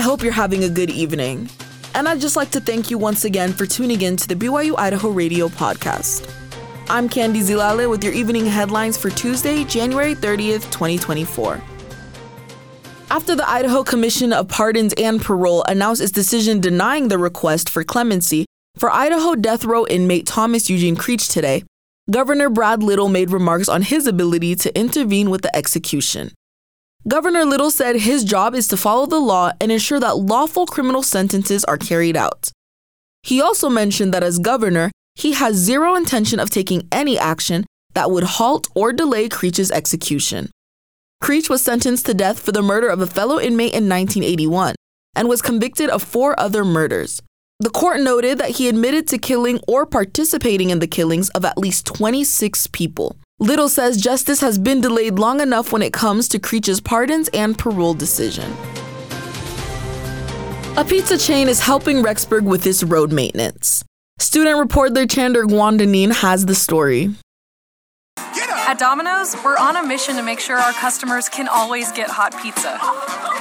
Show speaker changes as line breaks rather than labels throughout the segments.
I hope you're having a good evening. And I'd just like to thank you once again for tuning in to the BYU Idaho Radio podcast. I'm Candy Zilale with your evening headlines for Tuesday, January 30th, 2024. After the Idaho Commission of Pardons and Parole announced its decision denying the request for clemency for Idaho death row inmate Thomas Eugene Creech today, Governor Brad Little made remarks on his ability to intervene with the execution. Governor Little said his job is to follow the law and ensure that lawful criminal sentences are carried out. He also mentioned that as governor, he has zero intention of taking any action that would halt or delay Creech's execution. Creech was sentenced to death for the murder of a fellow inmate in 1981 and was convicted of four other murders. The court noted that he admitted to killing or participating in the killings of at least 26 people. Little says justice has been delayed long enough when it comes to Creech's pardons and parole decision. A pizza chain is helping Rexburg with its road maintenance. Student reporter Chandler Guadagnin has the story.
At Domino's, we're on a mission to make sure our customers can always get hot pizza,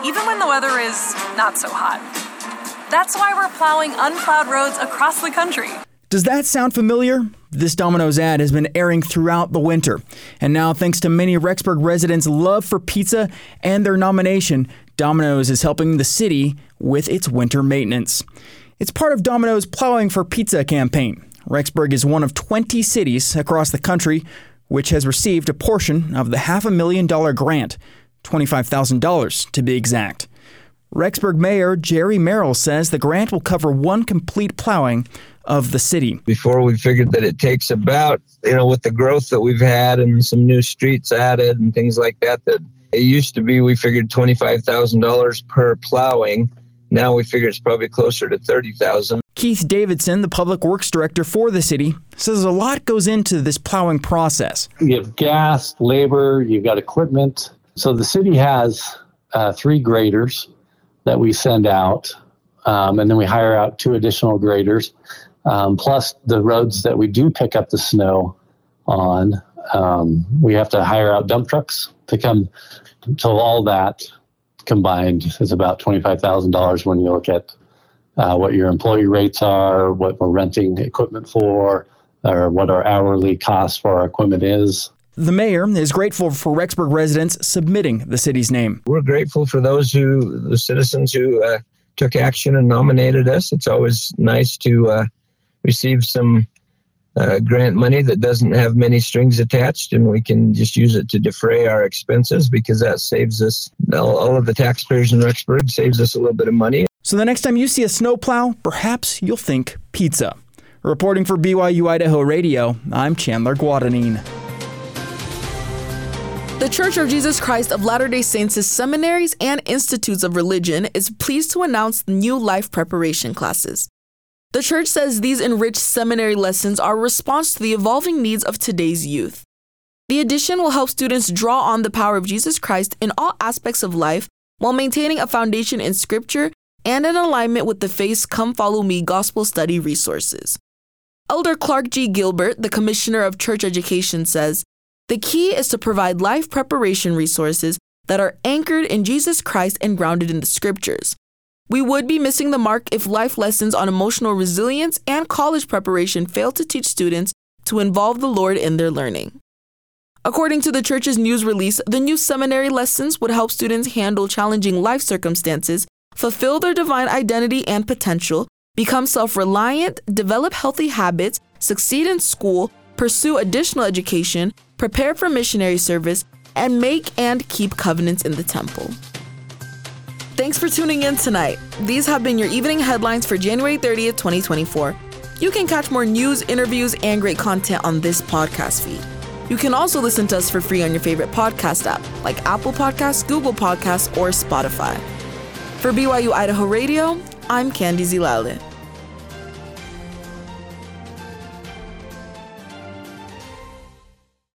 even when the weather is not so hot. That's why we're plowing unplowed roads across the country.
Does that sound familiar? This Domino's ad has been airing throughout the winter. And now, thanks to many Rexburg residents' love for pizza and their nomination, Domino's is helping the city with its winter maintenance. It's part of Domino's Plowing for Pizza campaign. Rexburg is one of 20 cities across the country which has received a portion of the half a million dollar grant, $25,000 to be exact. Rexburg Mayor Jerry Merrill says the grant will cover one complete plowing of the city.
Before we figured that it takes about, you know, with the growth that we've had and some new streets added and things like that, that it used to be we figured $25,000 per plowing. Now we figure it's probably closer to 30,000.
Keith Davidson, the public works director for the city, says a lot goes into this plowing process.
You have gas, labor, you've got equipment. So the city has uh, three graders that we send out, um, and then we hire out two additional graders, um, plus the roads that we do pick up the snow on. Um, we have to hire out dump trucks to come. So all that combined is about twenty-five thousand dollars when you look at uh, what your employee rates are, what we're renting equipment for, or what our hourly cost for our equipment is.
The mayor is grateful for Rexburg residents submitting the city's name.
We're grateful for those who, the citizens who uh, took action and nominated us. It's always nice to uh, receive some uh, grant money that doesn't have many strings attached, and we can just use it to defray our expenses because that saves us, all, all of the taxpayers in Rexburg, saves us a little bit of money.
So the next time you see a snowplow, perhaps you'll think pizza. Reporting for BYU Idaho Radio, I'm Chandler Guadagnin.
The Church of Jesus Christ of Latter day Saints' seminaries and institutes of religion is pleased to announce new life preparation classes. The church says these enriched seminary lessons are a response to the evolving needs of today's youth. The addition will help students draw on the power of Jesus Christ in all aspects of life while maintaining a foundation in Scripture and in alignment with the faith's Come Follow Me gospel study resources. Elder Clark G. Gilbert, the Commissioner of Church Education, says the key is to provide life preparation resources that are anchored in Jesus Christ and grounded in the scriptures. We would be missing the mark if life lessons on emotional resilience and college preparation fail to teach students to involve the Lord in their learning. According to the church's news release, the new seminary lessons would help students handle challenging life circumstances, fulfill their divine identity and potential, become self reliant, develop healthy habits, succeed in school, pursue additional education, prepare for missionary service, and make and keep covenants in the temple. Thanks for tuning in tonight. These have been your evening headlines for January 30th, 2024. You can catch more news, interviews, and great content on this podcast feed. You can also listen to us for free on your favorite podcast app, like Apple Podcasts, Google Podcasts, or Spotify. For BYU Idaho Radio, I'm Candy Zilale.